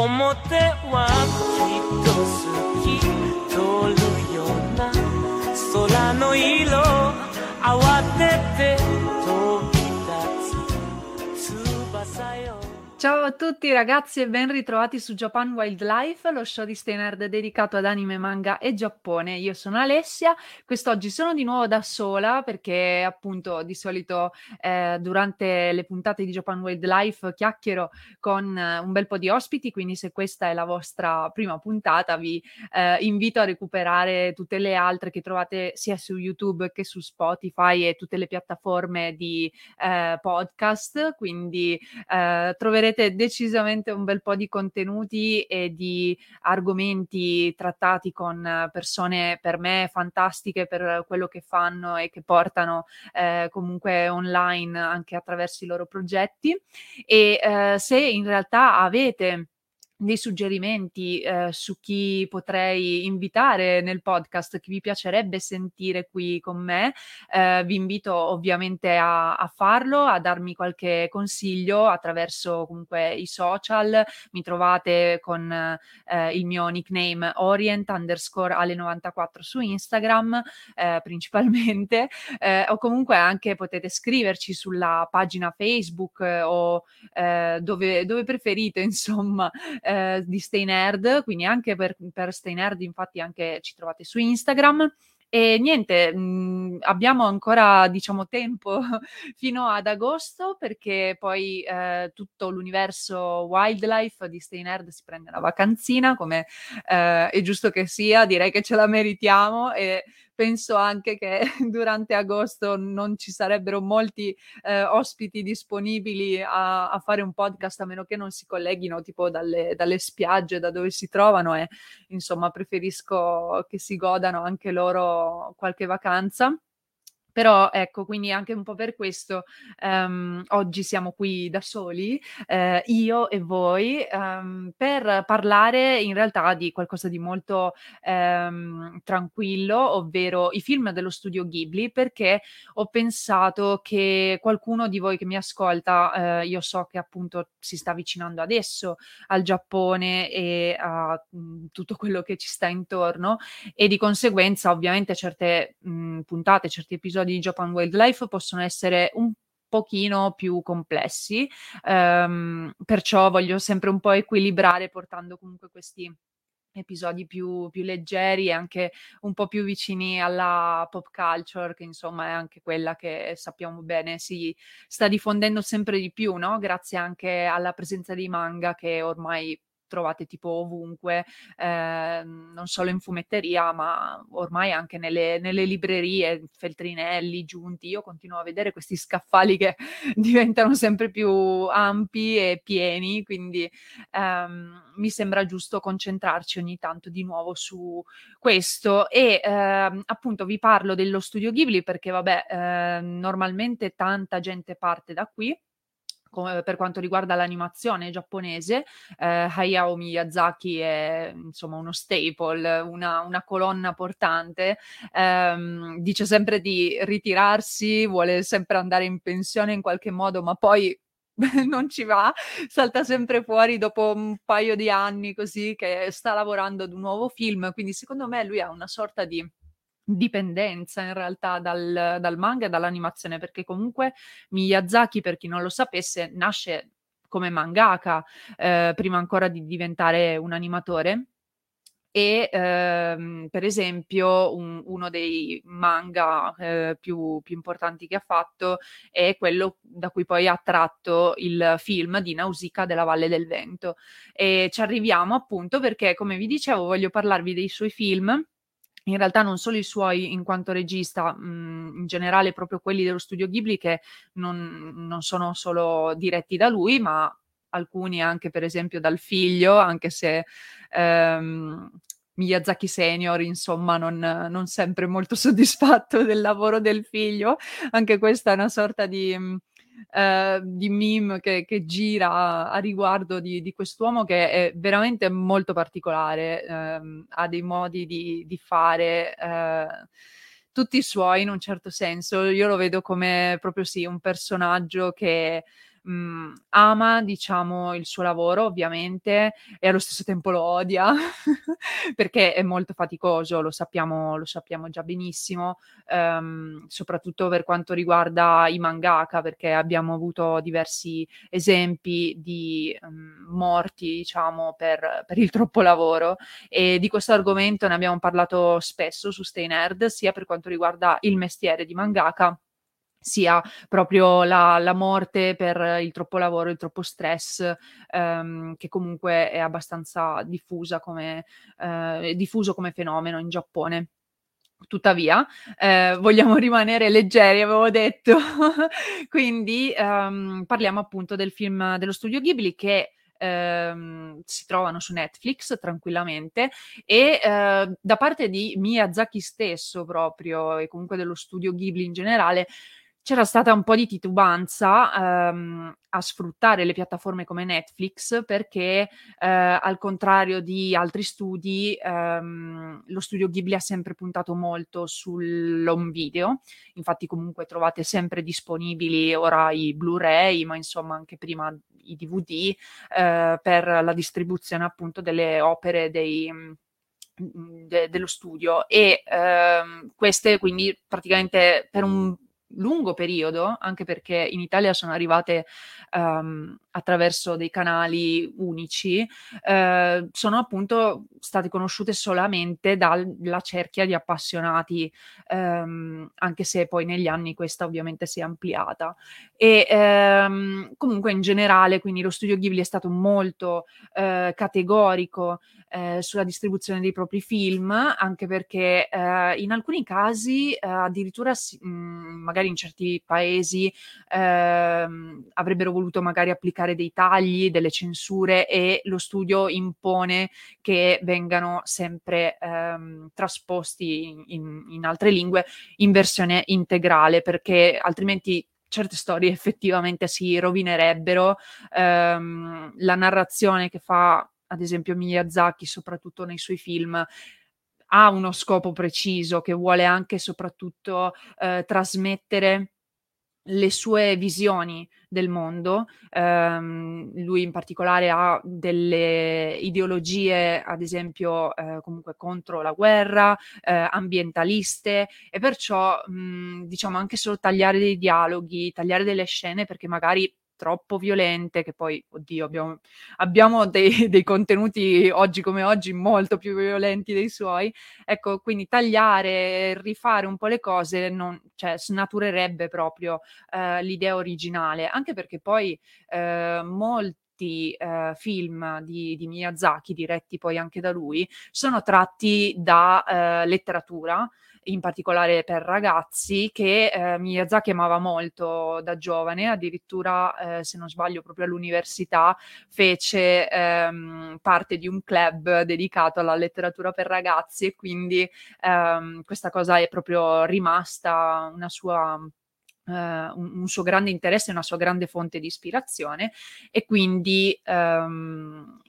表はきっと透き通るような空の色慌てて Ciao a tutti ragazzi e ben ritrovati su Japan Wildlife, lo show di Stay Nerd dedicato ad anime, manga e Giappone. Io sono Alessia, quest'oggi sono di nuovo da sola perché appunto di solito eh, durante le puntate di Japan Wildlife chiacchiero con eh, un bel po' di ospiti, quindi se questa è la vostra prima puntata vi eh, invito a recuperare tutte le altre che trovate sia su YouTube che su Spotify e tutte le piattaforme di eh, podcast, quindi eh, troverete troverete decisamente un bel po' di contenuti e di argomenti trattati con persone per me fantastiche per quello che fanno e che portano eh, comunque online anche attraverso i loro progetti. E eh, se in realtà avete dei suggerimenti eh, su chi potrei invitare nel podcast, chi vi piacerebbe sentire qui con me, eh, vi invito ovviamente a, a, farlo, a darmi qualche consiglio attraverso comunque i social. Mi trovate con eh, il mio nickname orient underscore ale94 su Instagram eh, principalmente, eh, o comunque anche potete scriverci sulla pagina Facebook eh, o dove, dove preferite, insomma eh, di Stay Nerd, quindi anche per, per Stay Nerd, infatti anche ci trovate su Instagram. E niente, mh, mhmm, abbiamo ancora diciamo tempo fino ad agosto perché poi eh, tutto l'universo wildlife di Stay Nerd si prende una vacanzina, come eh, è giusto che sia, direi che ce la meritiamo e penso anche che durante agosto non ci sarebbero molti eh, ospiti disponibili a, a, fare un podcast a meno che non si colleghino tipo dalle, dalle spiagge da dove si trovano e insomma preferisco che si godano anche loro qualche vacanza. Però ecco, quindi anche un po' per questo ehm, oggi siamo qui da soli, eh, io e voi, ehm, per parlare in realtà di qualcosa di molto ehm, tranquillo, ovvero i film dello studio Ghibli, perché ho pensato che qualcuno di voi che mi ascolta, eh, io so che appunto si sta avvicinando adesso al Giappone e a mhmm, tutto quello che ci sta intorno e di conseguenza ovviamente certe mh, mhmm, puntate, certi episodi di Japan Wildlife possono essere un pochino più complessi, ehm, perciò voglio sempre un po' equilibrare portando comunque questi episodi più, più, leggeri e anche un po' più vicini alla pop culture, che insomma è anche quella che sappiamo bene si sta diffondendo sempre di più, no? Grazie anche alla presenza dei manga che ormai trovate tipo ovunque, eh, non solo in fumetteria, ma ormai anche nelle, nelle, librerie, feltrinelli giunti. Io continuo a vedere questi scaffali che diventano sempre più ampi e pieni, quindi ehm, mi sembra giusto concentrarci ogni tanto di nuovo su questo. E ehm, appunto vi parlo dello studio Ghibli perché, vabbè, eh, normalmente tanta gente parte da qui per quanto riguarda l'animazione giapponese, eh, Hayao Miyazaki è insomma uno staple, una, una colonna portante, ehm, dice sempre di ritirarsi, vuole sempre andare in pensione in qualche modo, ma poi non ci va, salta sempre fuori dopo un paio di anni così che sta lavorando ad un nuovo film, quindi secondo me lui ha una sorta di dipendenza in realtà dal, dal manga e dall'animazione, perché comunque Miyazaki, per chi non lo sapesse, nasce come mangaka, eh, prima ancora di diventare un animatore. E ehm, per esempio un, uno dei manga eh, più, più, importanti che ha fatto è quello da cui poi ha tratto il film di Nausicaa della Valle del Vento. E ci arriviamo appunto perché come vi dicevo voglio parlarvi dei suoi film in realtà non solo i suoi in quanto regista, mh, mhmm, in generale proprio quelli dello studio Ghibli che non, non sono solo diretti da lui, ma alcuni anche per esempio dal figlio, anche se ehm, Miyazaki Senior, insomma, non, non, sempre molto soddisfatto del lavoro del figlio. Anche questa è una sorta di, eh, di meme che, che gira a, riguardo di, di, quest'uomo che è veramente molto particolare, eh, ha dei modi di, di fare. Eh, tutti suoi in un certo senso, io lo vedo come proprio sì, un personaggio che mh, mhmm, ama, diciamo, il suo lavoro ovviamente e allo stesso tempo lo odia perché è molto faticoso, lo sappiamo, lo sappiamo già benissimo, ehm, soprattutto per quanto riguarda i mangaka, perché abbiamo avuto diversi esempi di um, morti, diciamo, per, per il troppo lavoro e di questo argomento ne abbiamo parlato spesso su Stay Nerd, sia per quanto riguarda il mestiere di mangaka sia proprio la, la, morte per il troppo lavoro, il troppo stress, ehm, che comunque è abbastanza diffusa come, eh, diffuso come fenomeno in Giappone. Tuttavia, eh, vogliamo rimanere leggeri, avevo detto, quindi ehm, parliamo appunto del film dello studio Ghibli che ehm, si trovano su Netflix tranquillamente e eh, da parte di Miyazaki stesso proprio e comunque dello studio Ghibli in generale c'era stata un po' di titubanza ehm, a sfruttare le piattaforme come Netflix perché eh, al contrario di altri studi ehm, lo studio Ghibli ha sempre puntato molto sull'home video. Infatti comunque trovate sempre disponibili ora i Blu-ray ma insomma anche prima i DVD eh, per la distribuzione appunto delle opere dei de, dello studio. E ehm, queste quindi praticamente per un lungo periodo, anche perché in Italia sono arrivate um, attraverso dei canali unici, eh, sono appunto state conosciute solamente dalla cerchia di appassionati, ehm, anche se poi negli anni questa ovviamente si è ampliata. E ehm, comunque in generale, quindi lo studio Ghibli è stato molto eh, categorico eh, sulla distribuzione dei propri film, anche perché eh, in alcuni casi eh, addirittura mh, magari in certi paesi ehm, avrebbero voluto magari applicare dei tagli, delle censure e lo studio impone che vengano sempre ehm, trasposti in, in, in altre lingue in versione integrale perché altrimenti certe storie effettivamente si rovinerebbero. Um, la narrazione che fa ad esempio Miyazaki, soprattutto nei suoi film, ha uno scopo preciso che vuole anche e soprattutto eh, trasmettere le sue visioni del mondo. Um, lui in particolare ha delle ideologie, ad esempio, eh, comunque contro la guerra, eh, ambientaliste e perciò, mh, diciamo, anche solo tagliare dei dialoghi, tagliare delle scene perché magari troppo violente, che poi, oddio, abbiamo, abbiamo dei, dei, contenuti oggi come oggi molto più violenti dei suoi. Ecco, quindi tagliare, rifare un po' le cose, non, cioè, snaturerebbe proprio eh, l'idea originale, anche perché poi eh, molti eh, film di, di, Miyazaki, diretti poi anche da lui, sono tratti da eh, letteratura in particolare per ragazzi, che eh, Miyazaki amava molto da giovane, addirittura, eh, se non sbaglio, proprio all'università fece ehm, parte di un club dedicato alla letteratura per ragazzi e quindi ehm, questa cosa è proprio rimasta una sua Uh, un, un, suo grande interesse, una sua grande fonte di ispirazione e quindi um,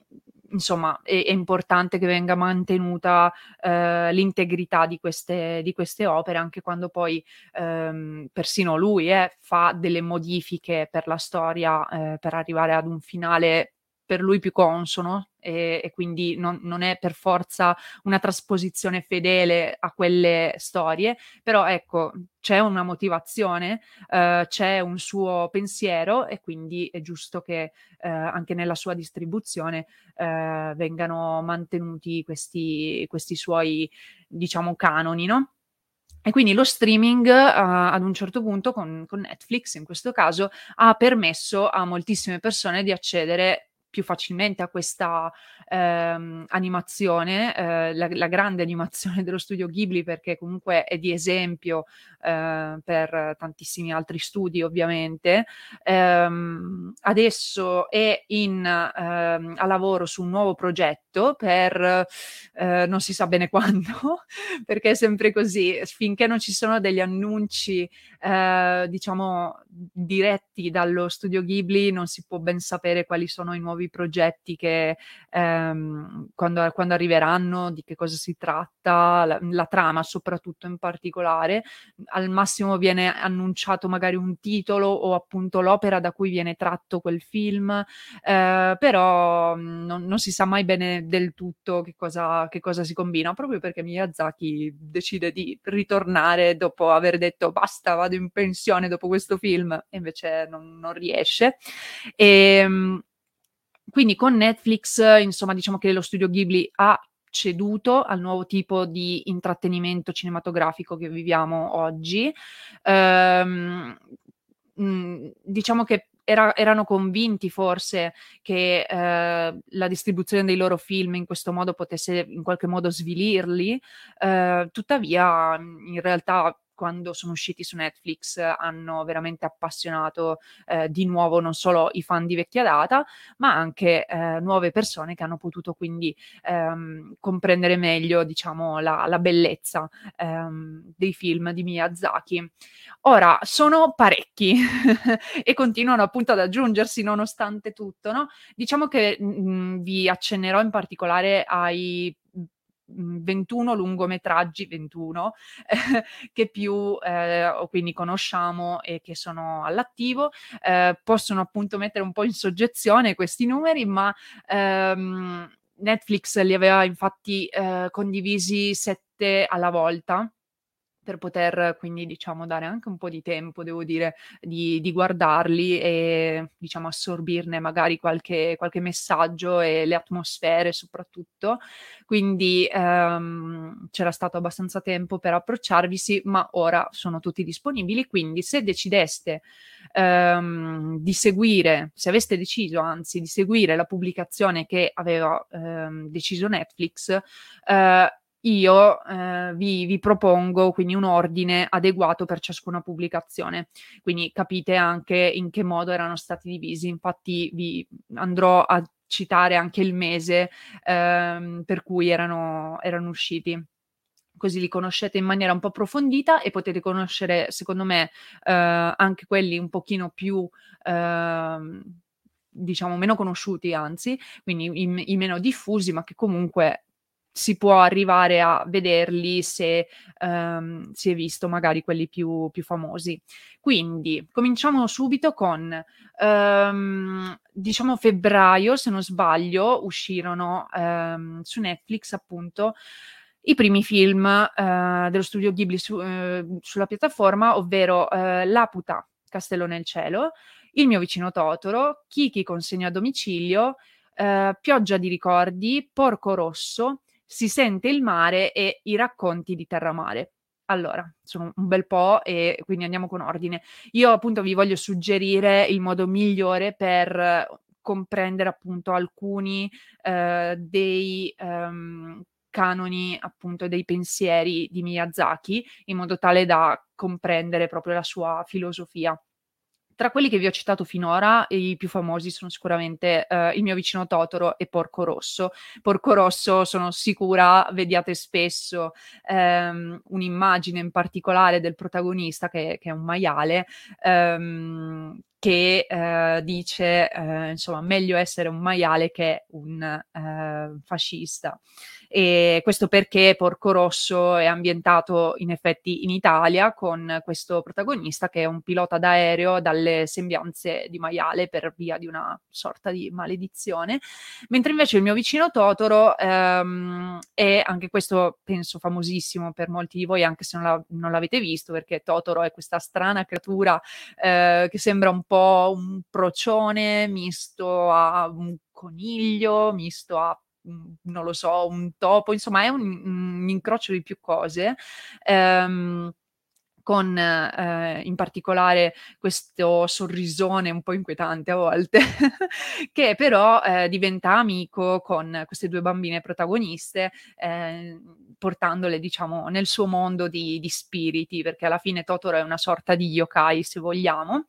insomma è, è, importante che venga mantenuta eh, l'integrità di queste, di queste, opere, anche quando poi ehm, persino lui eh, fa delle modifiche per la storia eh, per arrivare ad un finale per lui più consono e, e quindi non, non, è per forza una trasposizione fedele a quelle storie, però ecco, c'è una motivazione, eh, c'è un suo pensiero e quindi è giusto che eh, anche nella sua distribuzione eh, vengano mantenuti questi, questi suoi, diciamo, canoni, no? E quindi lo streaming uh, ad un certo punto con, con, Netflix, in questo caso, ha permesso a moltissime persone di accedere più facilmente a questa ehm, animazione, eh, la, la, grande animazione dello studio Ghibli, perché comunque è di esempio eh, per tantissimi altri studi, ovviamente. Ehm, adesso è in, ehm, a lavoro su un nuovo progetto per eh, non si sa bene quando, perché è sempre così, finché non ci sono degli annunci, eh, diciamo, diretti dallo studio Ghibli, non si può ben sapere quali sono i nuovi progetti che ehm, quando, quando, arriveranno, di che cosa si tratta, la, la, trama soprattutto in particolare. Al massimo viene annunciato magari un titolo o appunto l'opera da cui viene tratto quel film, eh, però mm, non, non, si sa mai bene del tutto che cosa, che cosa si combina, proprio perché Miyazaki decide di ritornare dopo aver detto basta, vado in pensione dopo questo film, e invece non, non riesce. E, ehm, quindi con Netflix, insomma, diciamo che lo studio Ghibli ha ceduto al nuovo tipo di intrattenimento cinematografico che viviamo oggi. Ehm, diciamo che era, erano convinti forse che eh, la distribuzione dei loro film in questo modo potesse in qualche modo svilirli, eh, tuttavia in realtà quando sono usciti su Netflix hanno veramente appassionato eh, di nuovo non solo i fan di vecchia data, ma anche eh, nuove persone che hanno potuto quindi ehm, comprendere meglio, diciamo, la, la bellezza ehm, dei film di Miyazaki. Ora, sono parecchi e continuano appunto ad aggiungersi nonostante tutto, no? Diciamo che mh, mm, vi accennerò in particolare ai 21 lungometraggi, 21, eh, che più eh, quindi conosciamo e che sono all'attivo. Eh, possono appunto mettere un po' in soggezione questi numeri, ma ehm, Netflix li aveva infatti eh, condivisi sette alla volta per poter quindi diciamo dare anche un po' di tempo, devo dire, di, di guardarli e diciamo assorbirne magari qualche, qualche, messaggio e le atmosfere soprattutto. Quindi ehm, c'era stato abbastanza tempo per approcciarvisi, ma ora sono tutti disponibili. Quindi se decideste ehm, di seguire, se aveste deciso anzi di seguire la pubblicazione che aveva ehm, deciso Netflix, eh, io eh, vi, vi, propongo quindi un ordine adeguato per ciascuna pubblicazione. Quindi capite anche in che modo erano stati divisi. Infatti vi andrò a citare anche il mese ehm, per cui erano, erano usciti così li conoscete in maniera un po' approfondita e potete conoscere, secondo me, eh, anche quelli un pochino più, eh, diciamo, meno conosciuti, anzi, quindi i, i, meno diffusi, ma che comunque si può arrivare a vederli se um, si è visto magari quelli più, più, famosi. Quindi cominciamo subito con, um, diciamo, febbraio, se non sbaglio, uscirono um, su Netflix appunto i primi film uh, dello studio Ghibli su, uh, sulla piattaforma, ovvero uh, Laputa, Castello nel cielo, Il mio vicino Totoro, Kiki consegna a domicilio, Pioggia di ricordi, Porco Rosso, si sente il mare e i racconti di Terramare. Allora, sono un bel po' e quindi andiamo con ordine. Io appunto vi voglio suggerire il modo migliore per comprendere appunto alcuni eh, dei um, canoni appunto dei pensieri di Miyazaki in modo tale da comprendere proprio la sua filosofia. Tra quelli che vi ho citato finora, i più famosi sono sicuramente uh, Il mio vicino Totoro e Porco Rosso. Porco Rosso, sono sicura, vediate spesso um, un'immagine in particolare del protagonista, che, che è un maiale, um, che eh, dice eh, insomma meglio essere un maiale che un eh, fascista e questo perché Porco Rosso è ambientato in effetti in Italia con questo protagonista che è un pilota d'aereo dalle sembianze di maiale per via di una sorta di maledizione, mentre invece il mio vicino Totoro ehm, è anche questo penso famosissimo per molti di voi anche se non, la, non l'avete visto perché Totoro è questa strana creatura eh, che sembra un po' un procione misto a un coniglio, misto a non lo so, un topo, insomma è un, un incrocio di più cose. Ehm, con eh, in particolare questo sorrisone un po' inquietante a volte, che però eh, diventa amico con queste due bambine protagoniste, eh, portandole, diciamo, nel suo mondo di, di, spiriti, perché alla fine Totoro è una sorta di yokai, se vogliamo.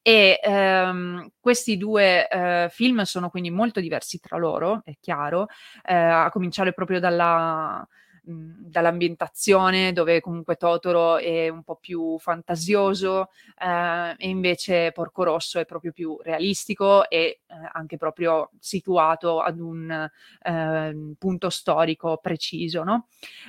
E ehm, questi due eh, film sono quindi molto diversi tra loro, è chiaro, eh, a cominciare proprio dalla dall'ambientazione dove comunque Totoro è un po' più fantasioso eh, e invece Porco Rosso è proprio più realistico e eh, anche proprio situato ad un eh, punto storico preciso. No?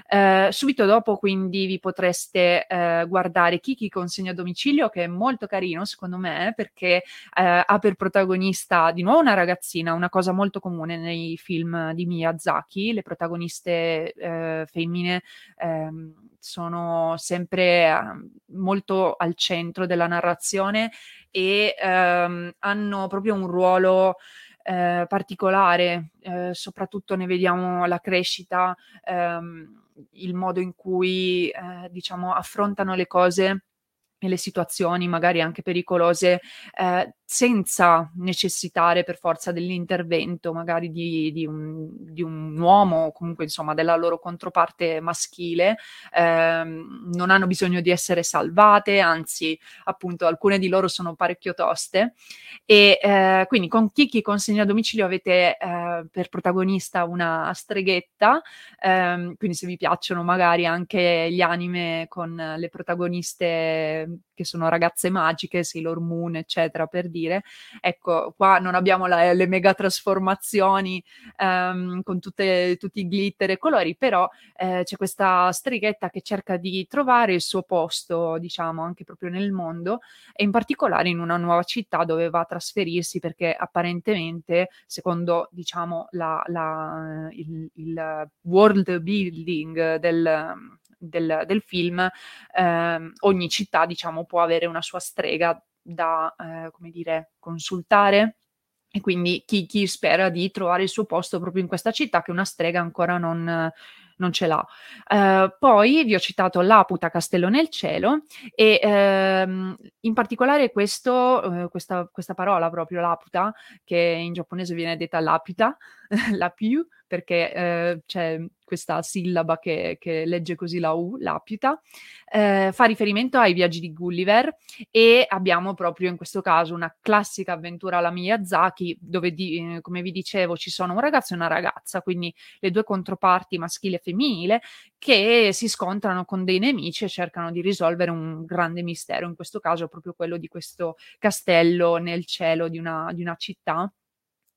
Eh, subito dopo quindi vi potreste eh, guardare Kiki consegna a domicilio che è molto carino secondo me perché eh, ha per protagonista di nuovo una ragazzina, una cosa molto comune nei film di Miyazaki, le protagoniste femmine ehm, sono sempre eh, molto al centro della narrazione e ehm, hanno proprio un ruolo eh, particolare, eh, soprattutto ne vediamo la crescita, ehm, il modo in cui eh, diciamo affrontano le cose e le situazioni magari anche pericolose eh, senza necessitare per forza dell'intervento magari di, di, un, di, un, uomo o comunque insomma della loro controparte maschile, ehm, non hanno bisogno di essere salvate, anzi appunto alcune di loro sono parecchio toste. E eh, quindi con Kiki consegna a domicilio avete eh, per protagonista una streghetta, ehm, quindi se vi piacciono magari anche gli anime con le protagoniste che sono ragazze magiche, Sailor Moon eccetera per dire. Ecco, qua non abbiamo la, le mega trasformazioni um, con tutte, tutti i glitter e colori, però eh, c'è questa strighetta che cerca di trovare il suo posto, diciamo, anche proprio nel mondo e in particolare in una nuova città dove va a trasferirsi perché apparentemente, secondo, diciamo, la, la, il, il world building del del, del film, eh, ogni città, diciamo, può avere una sua strega da, eh, come dire, consultare. E quindi chi, chi, spera di trovare il suo posto proprio in questa città che una strega ancora non, non ce l'ha. Uh, poi vi ho citato Laputa Castello nel cielo e uh, in particolare questo, uh, questa, questa, parola proprio Laputa, che in giapponese viene detta Lapita, la più, perché eh, c'è questa sillaba che, che, legge così la U, lapita, eh, fa riferimento ai viaggi di Gulliver e abbiamo proprio in questo caso una classica avventura alla Miyazaki dove, di, come vi dicevo, ci sono un ragazzo e una ragazza, quindi le due controparti maschile e femminile che si scontrano con dei nemici e cercano di risolvere un grande mistero, in questo caso proprio quello di questo castello nel cielo di una, di una città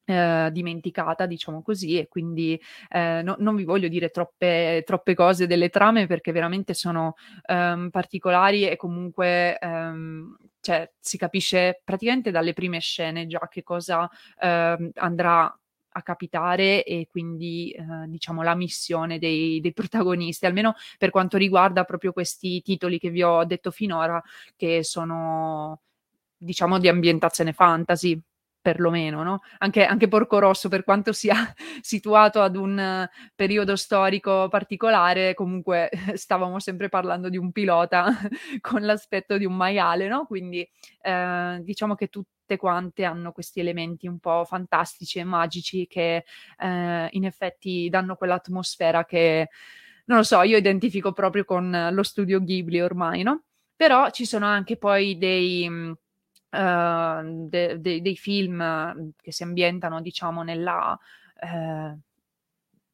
eh, dimenticata, diciamo così, e quindi eh, no, non vi voglio dire troppe, troppe, cose delle trame perché veramente sono ehm, particolari e comunque ehm, cioè, si capisce praticamente dalle prime scene già che cosa ehm, andrà a capitare e quindi eh, diciamo la missione dei, dei, protagonisti, almeno per quanto riguarda proprio questi titoli che vi ho detto finora, che sono diciamo di ambientazione fantasy perlomeno, no? Anche, anche Porco Rosso, per quanto sia situato ad un uh, periodo storico particolare, comunque stavamo sempre parlando di un pilota con l'aspetto di un maiale, no? Quindi eh, diciamo che tutte quante hanno questi elementi un po' fantastici e magici che eh, in effetti danno quell'atmosfera che, non lo so, io identifico proprio con lo studio Ghibli ormai, no? Però ci sono anche poi dei uh, de- de- dei film che si ambientano, diciamo, nella eh,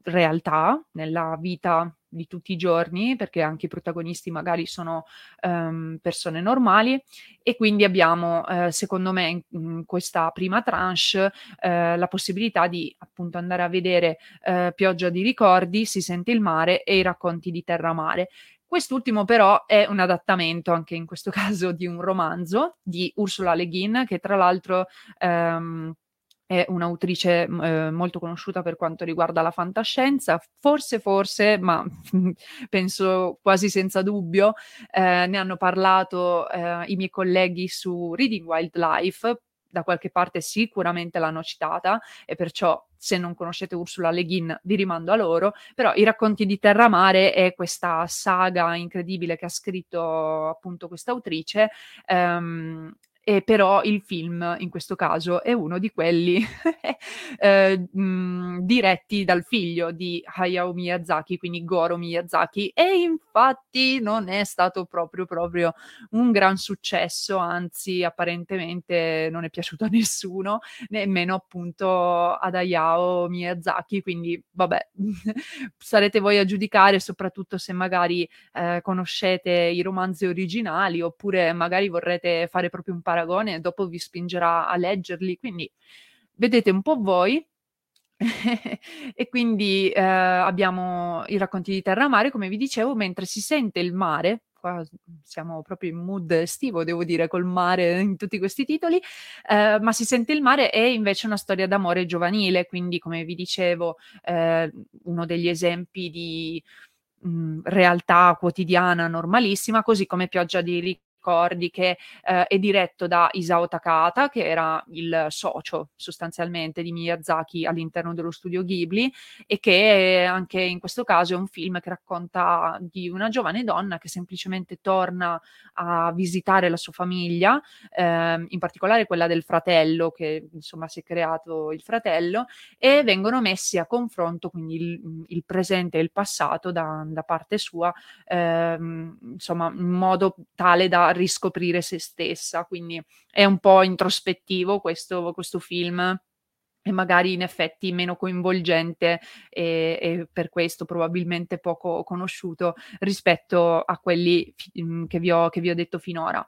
realtà, nella vita di tutti i giorni, perché anche i protagonisti magari sono um, persone normali e quindi abbiamo, eh, secondo me, in, in, questa prima tranche eh, la possibilità di appunto andare a vedere eh, Pioggia di ricordi, Si sente il mare e i racconti di Terra Mare. Quest'ultimo però è un adattamento anche in questo caso di un romanzo di Ursula Le Guin che tra l'altro ehm, è un'autrice eh, molto conosciuta per quanto riguarda la fantascienza, forse, forse, ma penso quasi senza dubbio, eh, ne hanno parlato eh, i miei colleghi su Reading Wildlife, da qualche parte sicuramente l'hanno citata e perciò se non conoscete Ursula Le Guin vi rimando a loro, però I racconti di Terra Mare è questa saga incredibile che ha scritto appunto questa autrice ehm, e però il film in questo caso è uno di quelli eh, mh, diretti dal figlio di Hayao Miyazaki, quindi Goro Miyazaki, e infatti non è stato proprio, proprio un gran successo, anzi apparentemente non è piaciuto a nessuno, nemmeno appunto ad Hayao Miyazaki, quindi vabbè, sarete voi a giudicare, soprattutto se magari eh, conoscete i romanzi originali oppure magari vorrete fare proprio un paragone paragone dopo vi spingerà a leggerli, quindi vedete un po' voi. e quindi eh, abbiamo i racconti di terra mare, come vi dicevo, mentre si sente il mare, siamo proprio in mood estivo, devo dire, col mare in tutti questi titoli, eh, ma si sente il mare è invece una storia d'amore giovanile, quindi come vi dicevo, eh, uno degli esempi di mh, mm, realtà quotidiana normalissima, così come Pioggia di ricordi che eh, è diretto da Isao Takata, che era il socio sostanzialmente di Miyazaki all'interno dello studio Ghibli e che anche in questo caso è un film che racconta di una giovane donna che semplicemente torna a visitare la sua famiglia, eh, in particolare quella del fratello, che insomma si è creato il fratello, e vengono messi a confronto quindi il, il presente e il passato da, da parte sua, eh, insomma in modo tale da riscoprire se stessa, quindi è un po' introspettivo questo, questo film e magari in effetti meno coinvolgente e, e, per questo probabilmente poco conosciuto rispetto a quelli fi- mm, che, vi ho, che vi ho detto finora.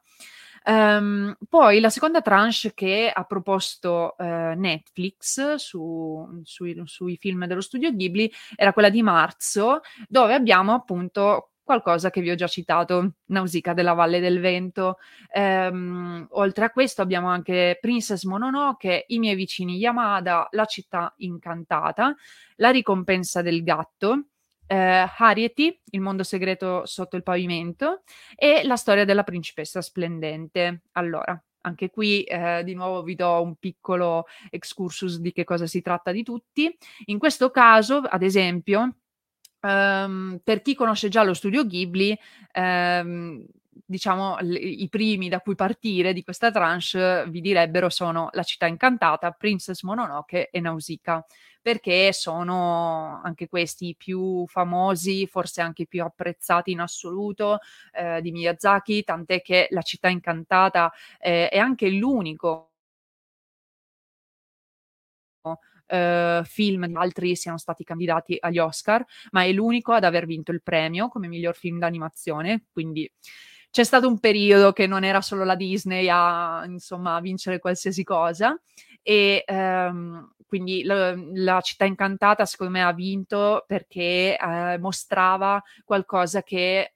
Um, poi la seconda tranche che ha proposto uh, Netflix su, sui, sui film dello studio Ghibli era quella di marzo, dove abbiamo appunto qualcosa che vi ho già citato, Nausicaa della Valle del Vento. Ehm, oltre a questo abbiamo anche Princess Mononoke, I miei vicini Yamada, La città incantata, La ricompensa del gatto, eh, Ariety, Il mondo segreto sotto il pavimento e La storia della principessa splendente. Allora, anche qui eh, di nuovo vi do un piccolo excursus di che cosa si tratta di tutti. In questo caso, ad esempio, Um, per chi conosce già lo studio Ghibli, um, diciamo l- i primi da cui partire di questa tranche vi direbbero sono La città incantata, Princess Mononoke e Nausicaa, perché sono anche questi i più famosi, forse anche i più apprezzati in assoluto eh, di Miyazaki, tant'è che La città incantata eh, è anche l'unico eh, film di altri siano stati candidati agli Oscar, ma è l'unico ad aver vinto il premio come miglior film d'animazione, quindi c'è stato un periodo che non era solo la Disney a, insomma, a vincere qualsiasi cosa e ehm, quindi la, la, città incantata secondo me ha vinto perché eh, mostrava qualcosa che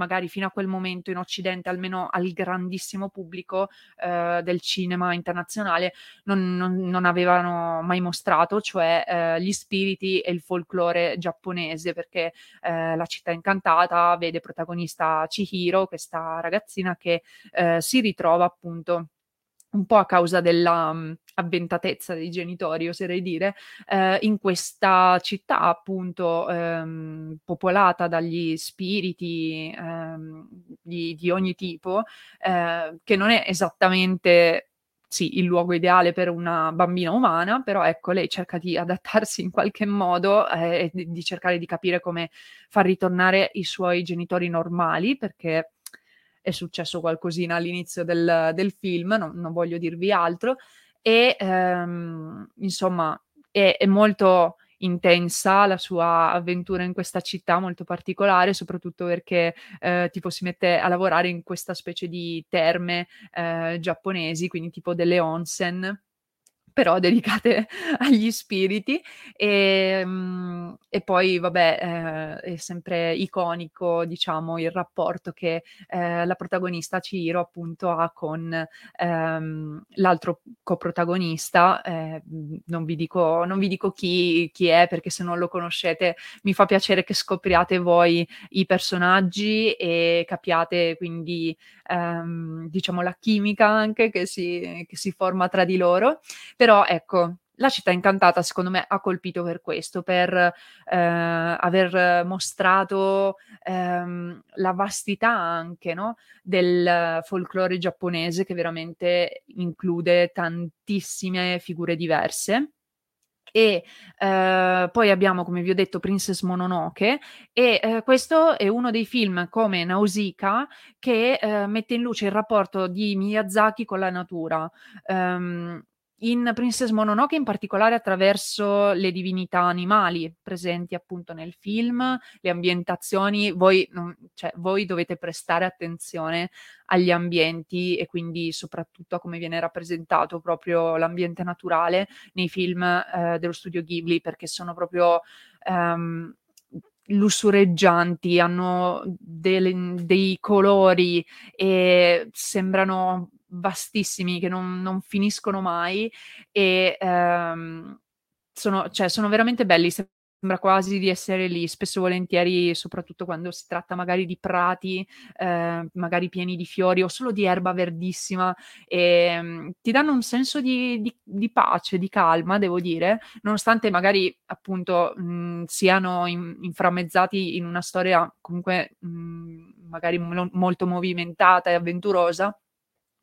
magari fino a quel momento in Occidente, almeno al grandissimo pubblico eh, del cinema internazionale, non, non, non, avevano mai mostrato, cioè eh, gli spiriti e il folklore giapponese, perché eh, la città incantata vede protagonista Chihiro, questa ragazzina che eh, si ritrova appunto un po' a causa della um, avventatezza dei genitori, oserei dire, eh, in questa città appunto ehm, popolata dagli spiriti ehm, di, di, ogni tipo, eh, che non è esattamente sì, il luogo ideale per una bambina umana, però ecco, lei cerca di adattarsi in qualche modo eh, e di, di cercare di capire come far ritornare i suoi genitori normali, perché è successo qualcosina all'inizio del, del film, non, non, voglio dirvi altro, e ehm, insomma è, è, molto intensa la sua avventura in questa città molto particolare, soprattutto perché eh, tipo si mette a lavorare in questa specie di terme eh, giapponesi, quindi tipo delle onsen però dedicate agli spiriti. E, mhmm, e poi vabbè eh, è sempre iconico diciamo il rapporto che eh, la protagonista Ciro appunto ha con ehm, l'altro coprotagonista. Eh, non vi dico, non vi dico chi, chi, è perché se non lo conoscete mi fa piacere che scopriate voi i personaggi e capiate quindi ehm, diciamo la chimica anche che si, che si forma tra di loro però ecco, la città incantata secondo me ha colpito per questo, per eh, aver mostrato ehm, la vastità anche no? del folklore giapponese che veramente include tantissime figure diverse. E eh, poi abbiamo, come vi ho detto, Princess Mononoke e eh, questo è uno dei film come Nausicaa che eh, mette in luce il rapporto di Miyazaki con la natura. Um, in Princess Mononoke in particolare attraverso le divinità animali presenti appunto nel film, le ambientazioni, voi, non, cioè, voi dovete prestare attenzione agli ambienti e quindi soprattutto a come viene rappresentato proprio l'ambiente naturale nei film eh, dello studio Ghibli perché sono proprio... Um, lussureggianti, hanno dei, dei colori e sembrano vastissimi che non, non finiscono mai e ehm, sono, cioè, sono veramente belli. Sembra quasi di essere lì, spesso e volentieri, soprattutto quando si tratta magari di prati, eh, magari pieni di fiori o solo di erba verdissima, e, um, ti danno un senso di, di, di, pace, di calma, devo dire, nonostante magari appunto mh, siano in, inframmezzati in una storia comunque mh, magari mo- molto movimentata e avventurosa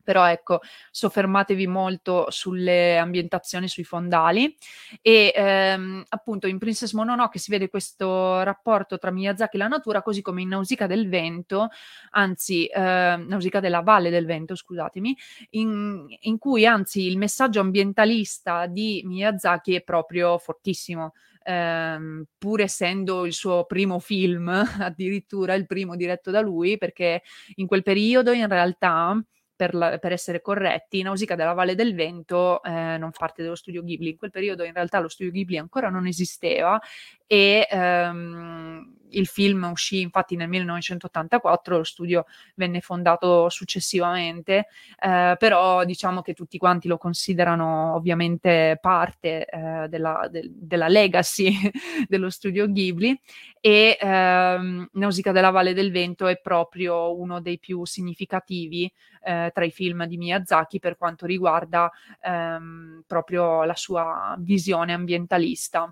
però ecco, soffermatevi molto sulle ambientazioni, sui fondali e ehm, appunto in Princess Mononoke si vede questo rapporto tra Miyazaki e la natura, così come in Nausicaa del Vento, anzi eh, Nausicaa della Valle del Vento, scusatemi, in, in cui anzi il messaggio ambientalista di Miyazaki è proprio fortissimo. Um, pur essendo il suo primo film, addirittura il primo diretto da lui, perché in quel periodo in realtà per, la, per, essere corretti, Nausicaa della Valle del Vento eh, non parte dello studio Ghibli. In quel periodo in realtà lo studio Ghibli ancora non esisteva e ehm, il film uscì infatti nel 1984, lo studio venne fondato successivamente, eh, però diciamo che tutti quanti lo considerano ovviamente parte eh, della, de, della, legacy dello studio Ghibli e ehm, Nausicaa della Valle del Vento è proprio uno dei più significativi eh, tra i film di Miyazaki per quanto riguarda ehm, proprio la sua visione ambientalista.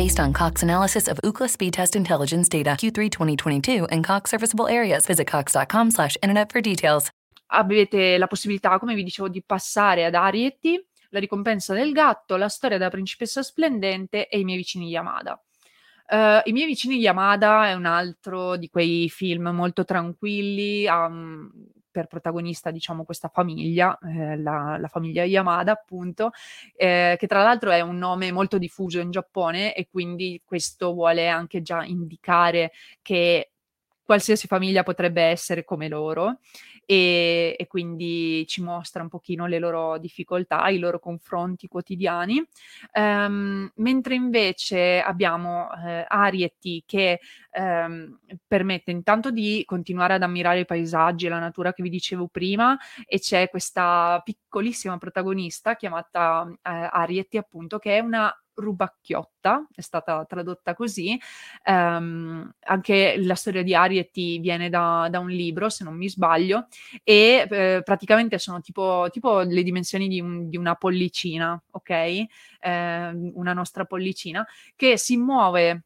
Based on Cox analysis of Ookla speed test intelligence data Q3 2022 and Cox serviceable areas, visit cox.com/internet for details. Avete la possibilità, come vi dicevo, di passare ad Arietti, La ricompensa del gatto, La storia della principessa splendente e I miei vicini Yamada. Uh, I miei vicini Yamada è un altro di quei film molto tranquilli, um, per protagonista, diciamo, questa famiglia, eh, la, la, famiglia Yamada, appunto, eh, che tra l'altro è un nome molto diffuso in Giappone e quindi questo vuole anche già indicare che qualsiasi famiglia potrebbe essere come loro e, e, quindi ci mostra un pochino le loro difficoltà, i loro confronti quotidiani, um, mentre invece abbiamo eh, Arieti che um, permette intanto di continuare ad ammirare i paesaggi e la natura che vi dicevo prima e c'è questa piccolissima protagonista chiamata eh, Arieti appunto che è una rubacchiotta, è stata tradotta così. Um, anche la storia di Arieti viene da, da, un libro, se non mi sbaglio, e eh, praticamente sono tipo, tipo, le dimensioni di, un, di una pollicina, ok? Eh, una nostra pollicina, che si muove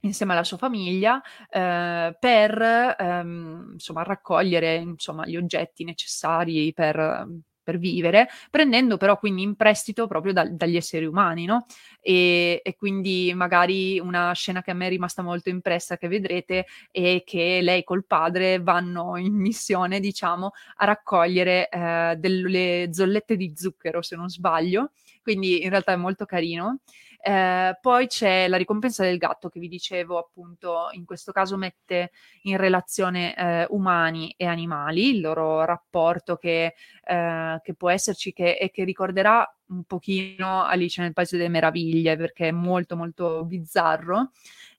insieme alla sua famiglia, ehm, per, ehm, insomma raccogliere, insomma, gli oggetti necessari per per vivere, prendendo però quindi in prestito proprio da dagli esseri umani, no, e e quindi magari una scena che a me è rimasta molto impressa, che vedrete, è che lei col padre vanno in missione, diciamo, a raccogliere, ehm, delle zollette di zucchero, se non sbaglio, quindi in realtà è molto carino. Ehm, poi c'è la ricompensa del gatto che vi dicevo appunto, in questo caso mette in relazione, ehm, umani e animali, il loro rapporto che ehm, che può esserci che e che ricorderà un pochino Alice nel Paese delle Meraviglie, perché è molto, molto bizzarro.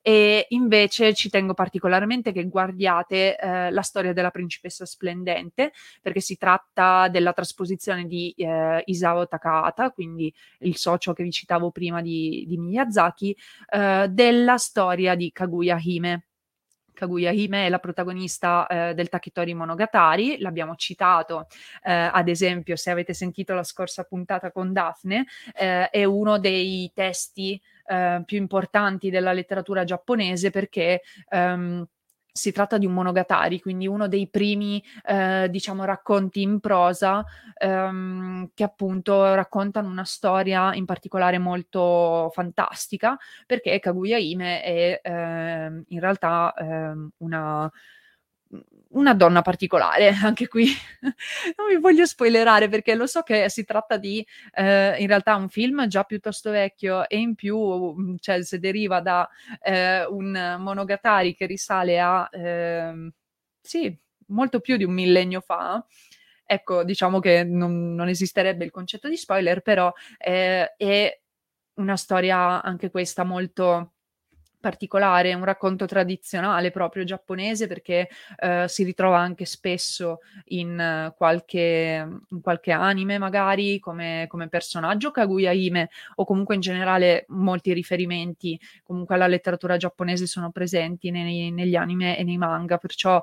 E invece ci tengo particolarmente che guardiate, ehm, La storia della principessa splendente, perché si tratta della trasposizione di, ehm, Isao Takahata, quindi il socio che vi citavo prima di di Miyazaki, ehm, della storia di Kaguya Hime. Kaguya Hime è la protagonista, ehm, del Taketori Monogatari, l'abbiamo citato, ehm, ad esempio se avete sentito la scorsa puntata con Daphne, ehm, è uno dei testi, ehm, più importanti della letteratura giapponese perché, ehm, si tratta di un monogatari, quindi uno dei primi, ehm, diciamo racconti in prosa, ehm, che appunto raccontano una storia in particolare molto fantastica, perché Kaguya Hime è, ehm, in realtà, ehm, una una donna particolare. Anche qui non vi voglio spoilerare perché lo so che si tratta di, ehm, in realtà un film già piuttosto vecchio e in più, mhmm, cioè se deriva da, ehm, un monogatari che risale a, ehm, sì, molto più di un millennio fa, ecco, diciamo che non non esisterebbe il concetto di spoiler, però, ehm, è una storia anche questa molto particolare, un racconto tradizionale proprio giapponese perché, ehm, si ritrova anche spesso in qualche in qualche anime magari come come personaggio Kaguya Hime o comunque in generale molti riferimenti. Comunque alla letteratura giapponese sono presenti nei negli anime e nei manga, perciò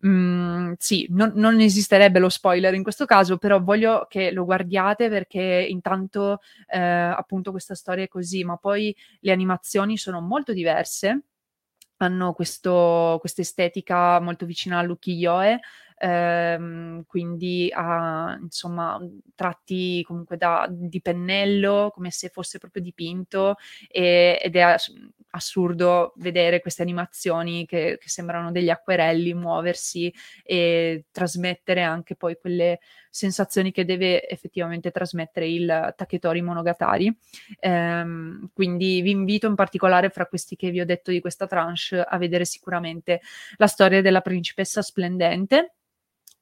Mhmm, sì, non non esisterebbe lo spoiler in questo caso, però voglio che lo guardiate perché intanto, ehm, appunto questa storia è così, ma poi le animazioni sono molto diverse, hanno questa estetica molto vicina all'ukiyo-e, ehm, quindi ha insomma, tratti comunque da di pennello, come se fosse proprio dipinto, ehm, ed è as assurdo vedere queste animazioni che che sembrano degli acquerelli muoversi e trasmettere anche poi quelle sensazioni che deve effettivamente trasmettere il Taketori Monogatari. Ehm, quindi vi invito in particolare fra questi che vi ho detto di questa tranche a vedere sicuramente La storia della principessa splendente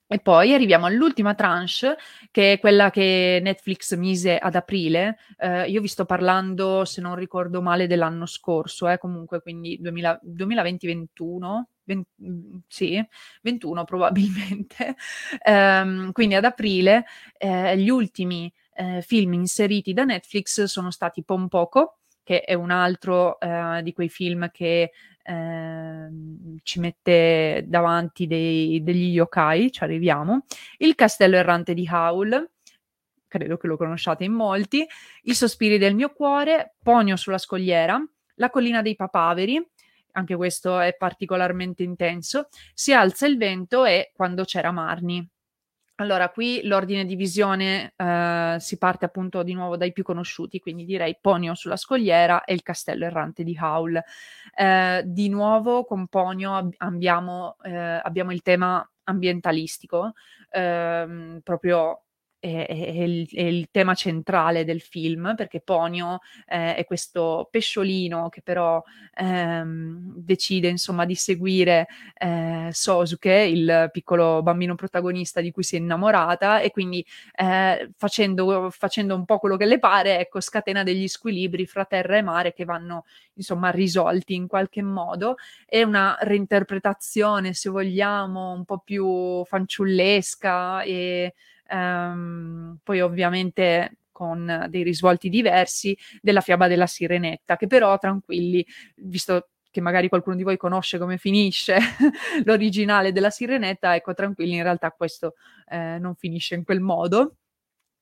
e poi arriviamo all'ultima tranche, che è quella che Netflix mise ad aprile. Ehm, io vi sto parlando, se non ricordo male, dell'anno scorso, eh, comunque quindi duemila 2020-21, ven mhmm, sì, 21 probabilmente. Ehm, quindi ad aprile, ehm, gli ultimi, ehm, film inseriti da Netflix sono stati Pompoko, che è un altro, ehm, di quei film che ehm, ci mette davanti dei degli yokai, ci arriviamo. Il castello errante di Howl, credo che lo conosciate in molti, I sospiri del mio cuore, Ponyo sulla scogliera, La collina dei papaveri, anche questo è particolarmente intenso, Si alza il vento e Quando c'era Marni. Allora, qui l'ordine di visione, ehm, si parte appunto di nuovo dai più conosciuti, quindi direi Ponyo sulla scogliera e il castello errante di Howl. Ehm, di nuovo con Ponyo ab abbiamo ehm, abbiamo il tema ambientalistico, ehm, proprio è è il è il tema centrale del film, perché Ponyo, ehm, è questo pesciolino che però, ehm, decide insomma di seguire, ehm, Sosuke, il piccolo bambino protagonista di cui si è innamorata e quindi, ehm, facendo facendo un po' quello che le pare, ecco, scatena degli squilibri fra terra e mare che vanno insomma risolti in qualche modo. È una reinterpretazione, se vogliamo, un po' più fanciullesca e ehm, poi ovviamente con dei risvolti diversi, della fiaba della Sirenetta, che però tranquilli, visto che magari qualcuno di voi conosce come finisce l'originale della Sirenetta, ecco tranquilli, in realtà questo eh, non finisce in quel modo.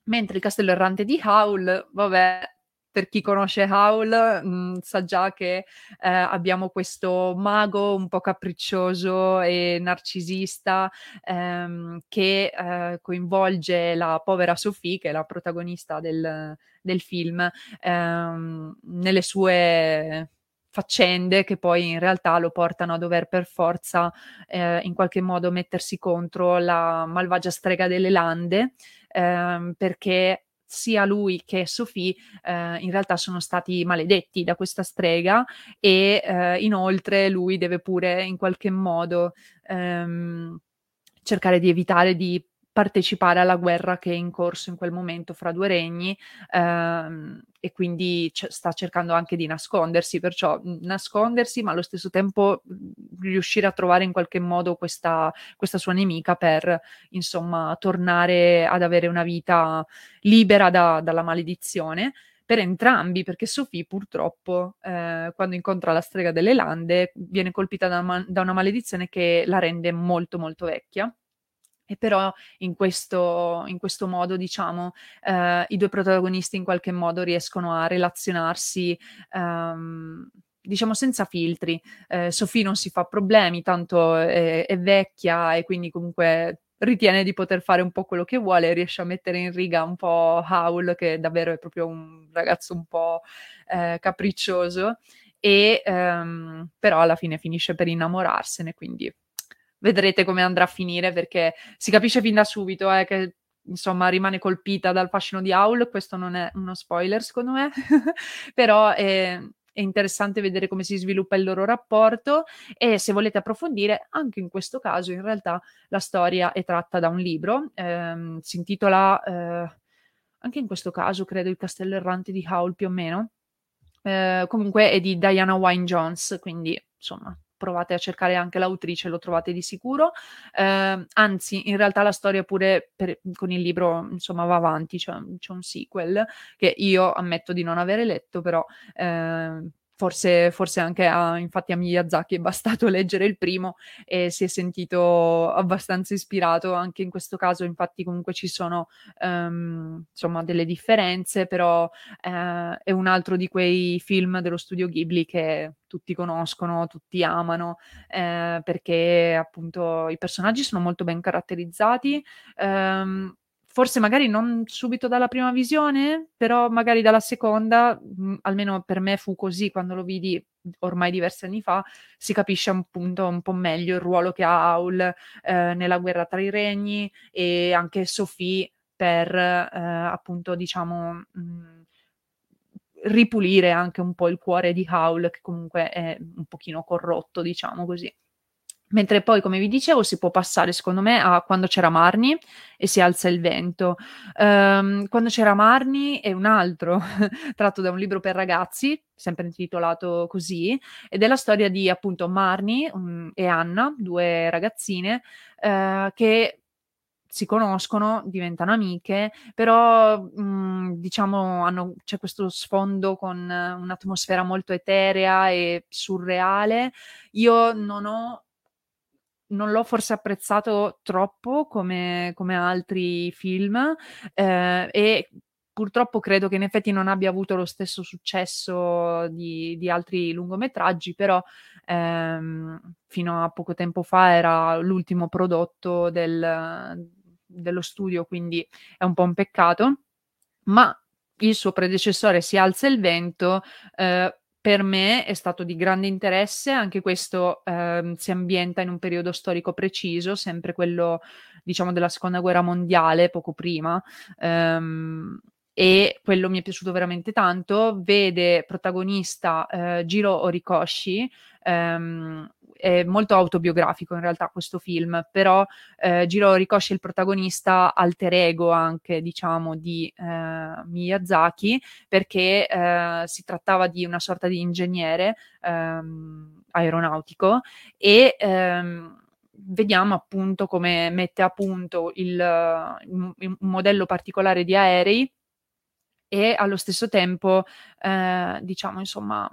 Mentre il castello errante di Howl, vabbè, per chi conosce Howl mh, mm, sa già che eh, abbiamo questo mago un po' capriccioso e narcisista ehm, che eh, coinvolge la povera Sophie, che è la protagonista del, del film, ehm, nelle sue faccende che poi in realtà lo portano a dover per forza eh, in qualche modo mettersi contro la malvagia strega delle lande ehm, perché sia lui che Sophie eh, in realtà sono stati maledetti da questa strega e eh, inoltre lui deve pure in qualche modo ehm, cercare di evitare di partecipare alla guerra che è in corso in quel momento fra due regni ehm, e quindi c- sta cercando anche di nascondersi, perciò nascondersi ma allo stesso tempo riuscire a trovare in qualche modo questa, questa sua nemica per insomma tornare ad avere una vita libera da, dalla maledizione per entrambi, perché Sophie purtroppo, eh, quando incontra la strega delle lande, viene colpita da, ma- da una maledizione che la rende molto molto vecchia e però in questo, in questo modo, diciamo, eh, i due protagonisti in qualche modo riescono a relazionarsi. Ehm, diciamo senza filtri. Eh, Sophie non si fa problemi, tanto è, è, vecchia e quindi comunque ritiene di poter fare un po' quello che vuole, riesce a mettere in riga un po' Howl, che davvero è proprio un ragazzo un po' eh, capriccioso, e ehm, però alla fine finisce per innamorarsene, quindi vedrete come andrà a finire perché si capisce fin da subito eh, che insomma rimane colpita dal fascino di Howl, questo non è uno spoiler secondo me, però è, è, interessante vedere come si sviluppa il loro rapporto e se volete approfondire, anche in questo caso in realtà la storia è tratta da un libro, ehm, si intitola, eh, anche in questo caso credo Il castello errante di Howl più o meno, eh, comunque è di Diana Wine Jones, quindi insomma provate a cercare anche l'autrice, lo trovate di sicuro. Eh, anzi, in realtà la storia pure per, con il libro, insomma, va avanti, c'è, c'è, un sequel che io ammetto di non avere letto, però eh, Forse, forse, anche a, infatti a Miyazaki è bastato leggere il primo e si è sentito abbastanza ispirato. Anche in questo caso infatti comunque ci sono um, insomma delle differenze però eh, è un altro di quei film dello studio Ghibli che tutti conoscono, tutti amano eh, perché appunto i personaggi sono molto ben caratterizzati um, forse magari non subito dalla prima visione, però magari dalla seconda, mhmm, almeno per me fu così quando lo vidi ormai diversi anni fa, si capisce appunto un po' meglio il ruolo che ha Aul eh, nella guerra tra i regni e anche Sophie per eh, appunto diciamo mh, mhmm, ripulire anche un po' il cuore di Howl che comunque è un pochino corrotto, diciamo così. Mentre poi, come vi dicevo, si può passare, secondo me, a quando c'era Marni e si alza il vento. Um, quando c'era Marni è un altro, tratto da un libro per ragazzi, sempre intitolato così, ed è la storia di appunto Marni um, e Anna, due ragazzine, uh, che si conoscono, diventano amiche, però mh, mhmm, diciamo hanno, c'è questo sfondo con un'atmosfera molto eterea e surreale. Io non ho non l'ho forse apprezzato troppo come, come altri film eh, e purtroppo credo che in effetti non abbia avuto lo stesso successo di, di altri lungometraggi, però ehm, fino a poco tempo fa era l'ultimo prodotto del, dello studio, quindi è un po' un peccato. Ma il suo predecessore Si alza il vento eh, per me è stato di grande interesse, anche questo ehm, si ambienta in un periodo storico preciso, sempre quello diciamo della seconda guerra mondiale, poco prima, ehm, e quello mi è piaciuto veramente tanto. Vede protagonista eh, Giro Orikoshi, ehm, è molto autobiografico in realtà questo film, però eh, Giro Rikoshi è il protagonista alter ego anche, diciamo, di eh, Miyazaki, perché eh, si trattava di una sorta di ingegnere ehm, aeronautico e ehm, vediamo appunto come mette a punto il, un modello particolare di aerei e allo stesso tempo, eh, diciamo, insomma,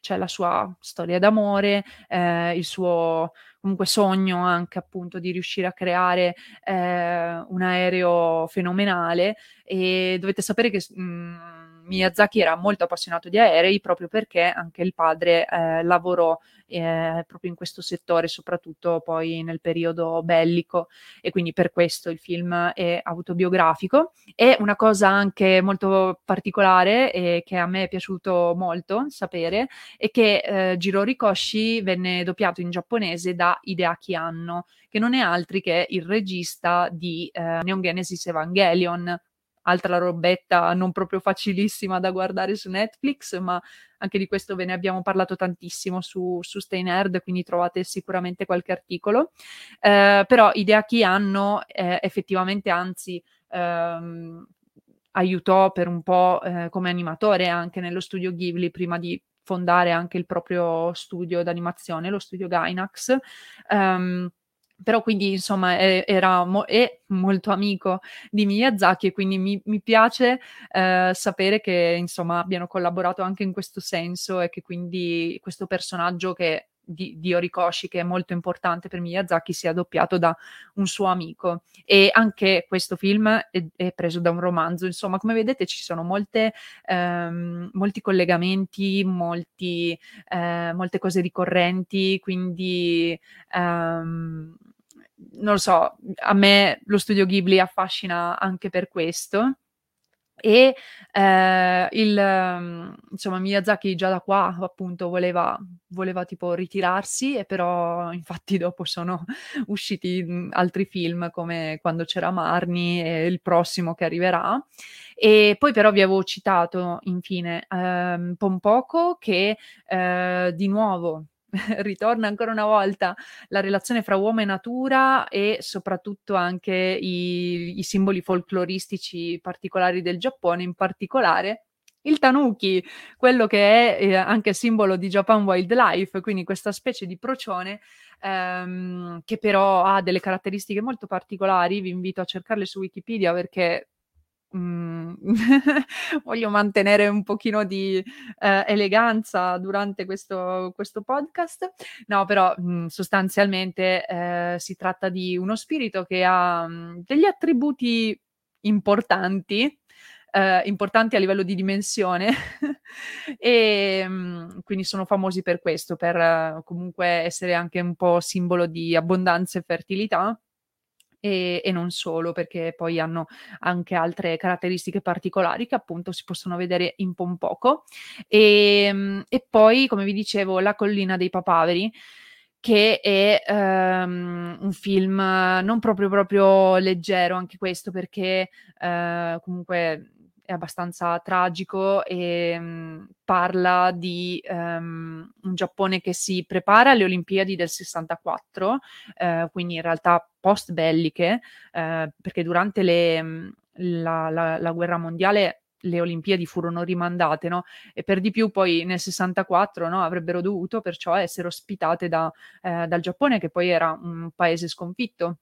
c'è la sua storia d'amore, eh, il suo comunque sogno anche appunto di riuscire a creare eh, un aereo fenomenale. E dovete sapere che mh, mm, Miyazaki era molto appassionato di aerei proprio perché anche il padre eh, lavorò eh, proprio in questo settore, soprattutto poi nel periodo bellico e quindi per questo il film è autobiografico. E una cosa anche molto particolare e che a me è piaciuto molto sapere è che eh, Jiro Rikoshi venne doppiato in giapponese da Hideaki Anno, che non è altri che il regista di eh, Neon Genesis Evangelion, altra robetta non proprio facilissima da guardare su Netflix, ma anche di questo ve ne abbiamo parlato tantissimo su, su Stay Nerd, quindi trovate sicuramente qualche articolo. Eh, però idea chi hanno eh, effettivamente, anzi, ehm, aiutò per un po' eh, come animatore anche nello studio Ghibli prima di fondare anche il proprio studio d'animazione, lo studio Gainax. Um, però quindi insomma è, era mo- è molto amico di Miyazaki e quindi mi, mi piace eh, sapere che insomma abbiano collaborato anche in questo senso e che quindi questo personaggio che di, di Orikoshi, che è molto importante per Miyazaki, sia doppiato da un suo amico. E anche questo film è, è preso da un romanzo. Insomma, come vedete, ci sono molte, ehm, molti collegamenti, molti, eh, molte cose ricorrenti, quindi. Ehm, non lo so, a me lo studio Ghibli affascina anche per questo. E eh, il, um, insomma, Miyazaki già da qua appunto voleva, voleva tipo ritirarsi, e però infatti dopo sono usciti mh, altri film come Quando c'era Marni e il prossimo che arriverà. E poi però vi avevo citato infine ehm, Pompoko che eh, di nuovo ritorna ancora una volta la relazione fra uomo e natura e soprattutto anche i, i simboli folcloristici particolari del Giappone, in particolare il tanuki, quello che è eh, anche simbolo di Japan Wildlife, quindi questa specie di procione ehm, che però ha delle caratteristiche molto particolari. Vi invito a cercarle su Wikipedia perché mh, voglio mantenere un pochino di eh, eleganza durante questo, questo, podcast. No, però mh, sostanzialmente eh, si tratta di uno spirito che ha mh, degli attributi importanti. Eh, importanti a livello di dimensione e mh, quindi sono famosi per questo, per comunque essere anche un po' simbolo di abbondanza e fertilità e, e, non solo, perché poi hanno anche altre caratteristiche particolari che appunto si possono vedere in Pompoco. E, ehm, e poi, come vi dicevo, La collina dei papaveri che è um, un film non proprio, proprio leggero anche questo perché uh, comunque è abbastanza tragico e um, parla di um, un Giappone che si prepara alle Olimpiadi del 64, uh, quindi in realtà post belliche, uh, perché durante le, la, la, la guerra mondiale le Olimpiadi furono rimandate, no? E per di più poi nel 64 no, avrebbero dovuto perciò essere ospitate da, eh, dal Giappone, che poi era un paese sconfitto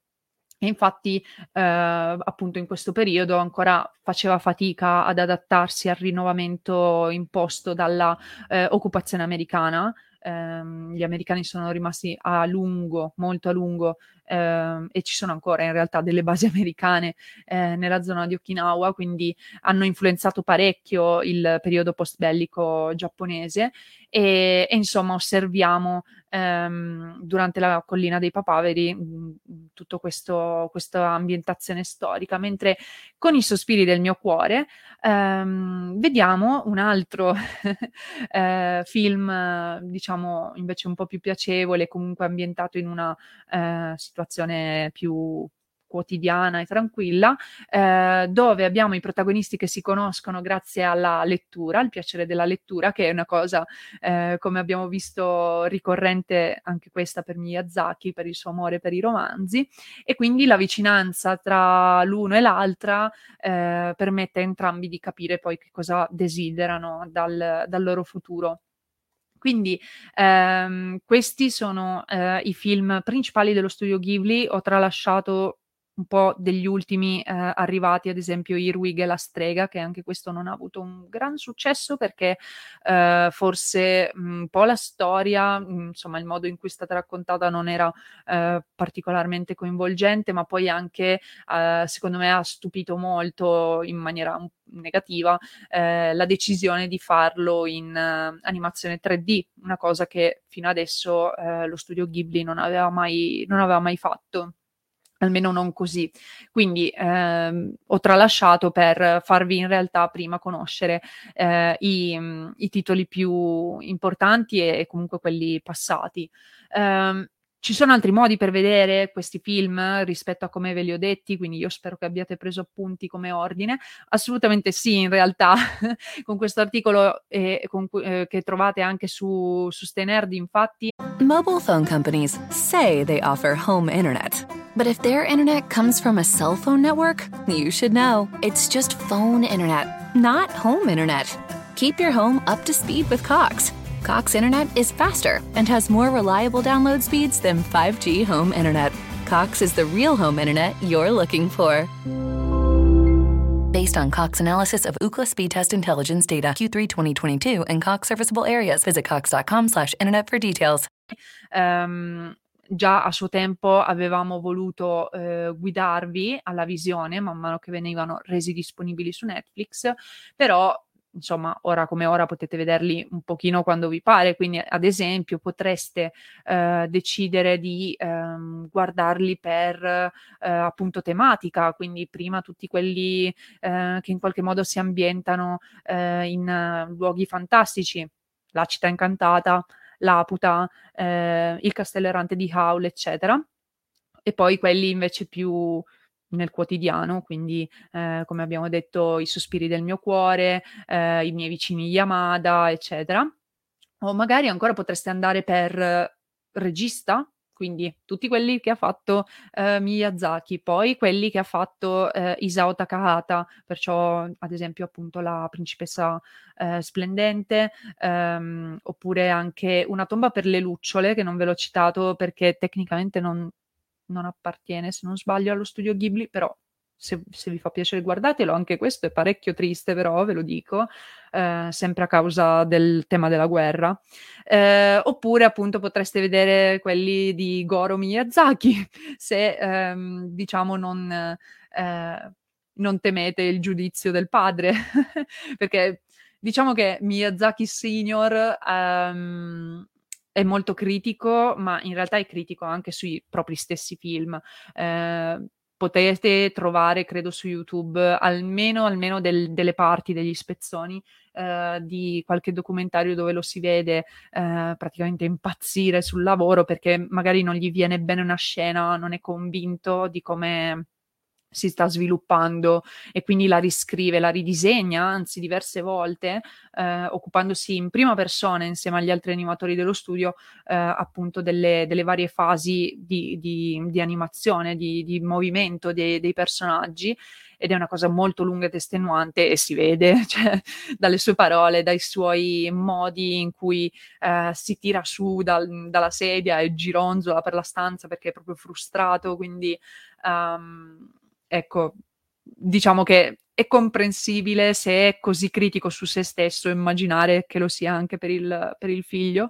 e infatti, eh, appunto, in questo periodo ancora faceva fatica ad adattarsi al rinnovamento imposto dalla eh, occupazione americana. Eh, gli americani sono rimasti a lungo, molto a lungo, eh, e ci sono ancora in realtà delle basi americane eh, nella zona di Okinawa, quindi hanno influenzato parecchio il periodo post bellico giapponese e, e insomma osserviamo ehm, durante la collina dei papaveri mm, tutto questo, questa ambientazione storica, mentre con i sospiri del mio cuore ehm, vediamo un altro eh, film, diciamo invece un po' più piacevole, comunque ambientato in una eh, situazione più quotidiana e tranquilla, eh, dove abbiamo i protagonisti che si conoscono grazie alla lettura, al piacere della lettura, che è una cosa, eh, come abbiamo visto, ricorrente anche questa per Miyazaki, per il suo amore per i romanzi, e quindi la vicinanza tra l'uno e l'altra eh, permette a entrambi di capire poi che cosa desiderano dal, dal loro futuro. Quindi ehm, questi sono eh, i film principali dello studio Ghibli. Ho tralasciato un po' degli ultimi eh, arrivati, ad esempio Irwig e la strega, che anche questo non ha avuto un gran successo perché eh, forse un po' la storia, insomma il modo in cui è stata raccontata non era eh, particolarmente coinvolgente, ma poi anche eh, secondo me ha stupito molto in maniera negativa, eh, la decisione di farlo in uh, animazione 3D, una cosa che fino adesso eh, lo studio Ghibli non aveva mai, non aveva mai fatto almeno non così. Quindi ehm, ho tralasciato per farvi in realtà prima conoscere eh, i, i, titoli più importanti e, comunque quelli passati. Um, ci sono altri modi per vedere questi film rispetto a come ve li ho detti, quindi io spero che abbiate preso appunti come ordine. Assolutamente sì, in realtà, con questo articolo eh, con, eh, che trovate anche su, su Stenerd, infatti. Mobile phone companies say they offer home internet. But if their internet comes from a cell phone network, you should know. It's just phone internet, not home internet. Keep your home up to speed with Cox. Cox Internet is faster and has more reliable download speeds than 5G home internet. Cox is the real home internet you're looking for. Based on Cox analysis of Ookla speed test intelligence data Q3 2022 and Cox serviceable areas, visit cox.com/internet for details. Um, già a suo tempo avevamo voluto eh, guidarvi alla visione man mano che venivano resi disponibili su Netflix, però insomma, ora come ora potete vederli un pochino quando vi pare, quindi ad esempio potreste eh, decidere di ehm, guardarli per eh, appunto tematica, quindi prima tutti quelli eh, che in qualche modo si ambientano eh, in luoghi fantastici, la città incantata, l'Aputa, eh, il castello errante di Howl, eccetera, e poi quelli invece più nel quotidiano, quindi eh, come abbiamo detto i sospiri del mio cuore, eh, i miei vicini Yamada, eccetera. O magari ancora potreste andare per regista, quindi tutti quelli che ha fatto eh, Miyazaki, poi quelli che ha fatto eh, Isao Takahata, perciò ad esempio appunto la principessa eh, splendente, ehm, oppure anche Una tomba per le lucciole, che non ve l'ho citato perché tecnicamente non, non appartiene, se non sbaglio, allo studio Ghibli, però se, se, vi fa piacere guardatelo, anche questo è parecchio triste, però ve lo dico, eh, sempre a causa del tema della guerra. Eh, oppure appunto potreste vedere quelli di Goro Miyazaki, se ehm, diciamo non, eh, non temete il giudizio del padre, perché diciamo che Miyazaki Senior um, è molto critico, ma in realtà è critico anche sui propri stessi film. Eh, potete trovare, credo, su YouTube almeno, almeno del, delle parti degli spezzoni eh, di qualche documentario dove lo si vede eh, praticamente impazzire sul lavoro perché magari non gli viene bene una scena, non è convinto di come si sta sviluppando e quindi la riscrive, la ridisegna, anzi diverse volte, eh, occupandosi in prima persona insieme agli altri animatori dello studio eh, appunto delle, delle, varie fasi di, di, di animazione, di, di movimento dei, dei, personaggi ed è una cosa molto lunga ed estenuante e si vede cioè, dalle sue parole, dai suoi modi in cui eh, si tira su dal, dalla sedia e gironzola per la stanza perché è proprio frustrato, quindi... Um, ecco, diciamo che è comprensibile se è così critico su se stesso, immaginare che lo sia anche per il, per il figlio.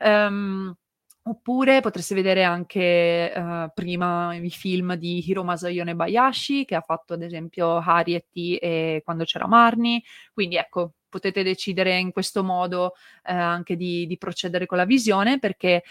Um, oppure potreste vedere anche uh, prima i film di Hiro Masayone Bayashi, che ha fatto ad esempio Harriet e Quando c'era Marnie. Quindi ecco, potete decidere in questo modo uh, anche di, di procedere con la visione, perché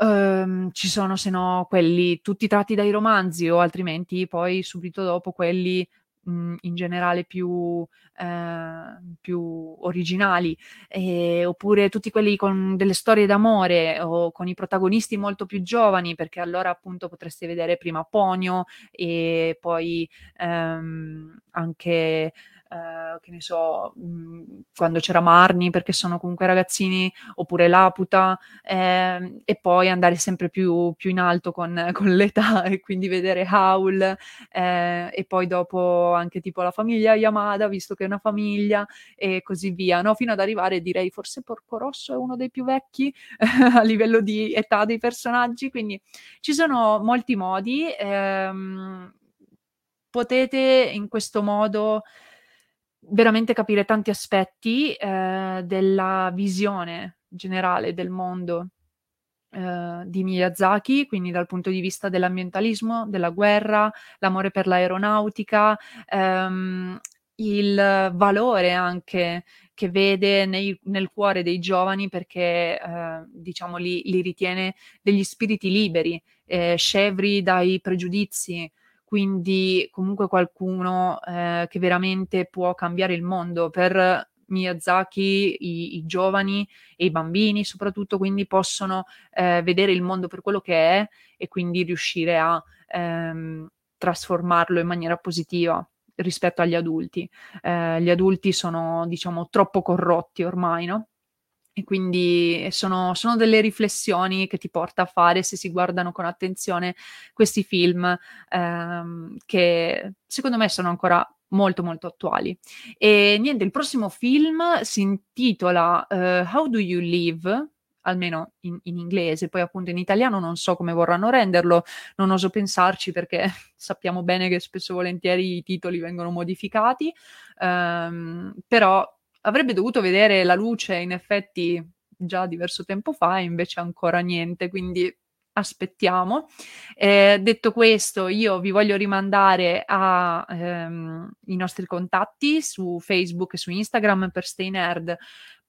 Uhm, ci sono se no quelli tutti tratti dai romanzi o altrimenti poi subito dopo quelli, mhmm, in generale più ehm, più originali, ehm, oppure tutti quelli con delle storie d'amore o con i protagonisti molto più giovani, perché allora appunto potreste vedere prima Ponyo e poi, ehm, anche eh, che ne so, mh, quando c'era Marni, perché sono comunque ragazzini, oppure Laputa, eh, e poi andare sempre più, più in alto con, con, l'età e quindi vedere Howl, eh, e poi dopo anche tipo la famiglia Yamada, visto che è una famiglia, e così via, no? fino ad arrivare, direi, forse Porco Rosso è uno dei più vecchi a livello di età dei personaggi, quindi ci sono molti modi. Ehm, potete in questo modo veramente capire tanti aspetti eh, della visione generale del mondo eh, di Miyazaki, quindi dal punto di vista dell'ambientalismo, della guerra, l'amore per l'aeronautica, ehm, il valore anche che vede nei, nel cuore dei giovani perché eh, diciamo li, li, ritiene degli spiriti liberi, eh, scevri dai pregiudizi, quindi comunque qualcuno eh, che veramente può cambiare il mondo. Per Miyazaki i, i, giovani e i bambini soprattutto quindi possono eh, vedere il mondo per quello che è e quindi riuscire a ehm, trasformarlo in maniera positiva rispetto agli adulti. Eh, gli adulti sono, diciamo, troppo corrotti ormai, no? E quindi sono, sono, delle riflessioni che ti porta a fare se si guardano con attenzione questi film ehm, che secondo me sono ancora molto molto attuali. E niente, il prossimo film si intitola uh, How Do You Live? almeno in, in, inglese, poi appunto in italiano non so come vorranno renderlo, non oso pensarci perché sappiamo bene che spesso e volentieri i titoli vengono modificati, um, però avrebbe dovuto vedere la luce in effetti già diverso tempo fa e invece ancora niente, quindi aspettiamo. Eh, detto questo, io vi voglio rimandare ai ehm, nostri contatti su Facebook e su Instagram per Stay Nerd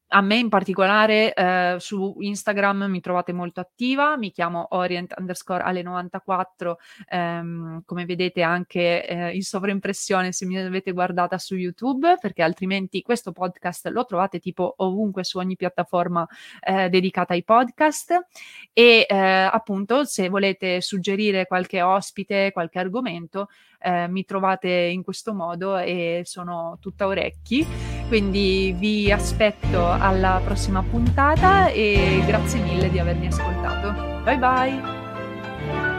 a me in particolare eh, su Instagram mi trovate molto attiva, mi chiamo orient underscore ale 94, ehm, come vedete anche eh, in sovraimpressione se mi avete guardata su YouTube, perché altrimenti questo podcast lo trovate tipo ovunque su ogni piattaforma eh, dedicata ai podcast e eh, appunto se volete suggerire qualche ospite, qualche argomento, eh, mi trovate in questo modo e sono tutta orecchi. Quindi vi aspetto alla prossima puntata e grazie mille di avermi ascoltato. Bye bye!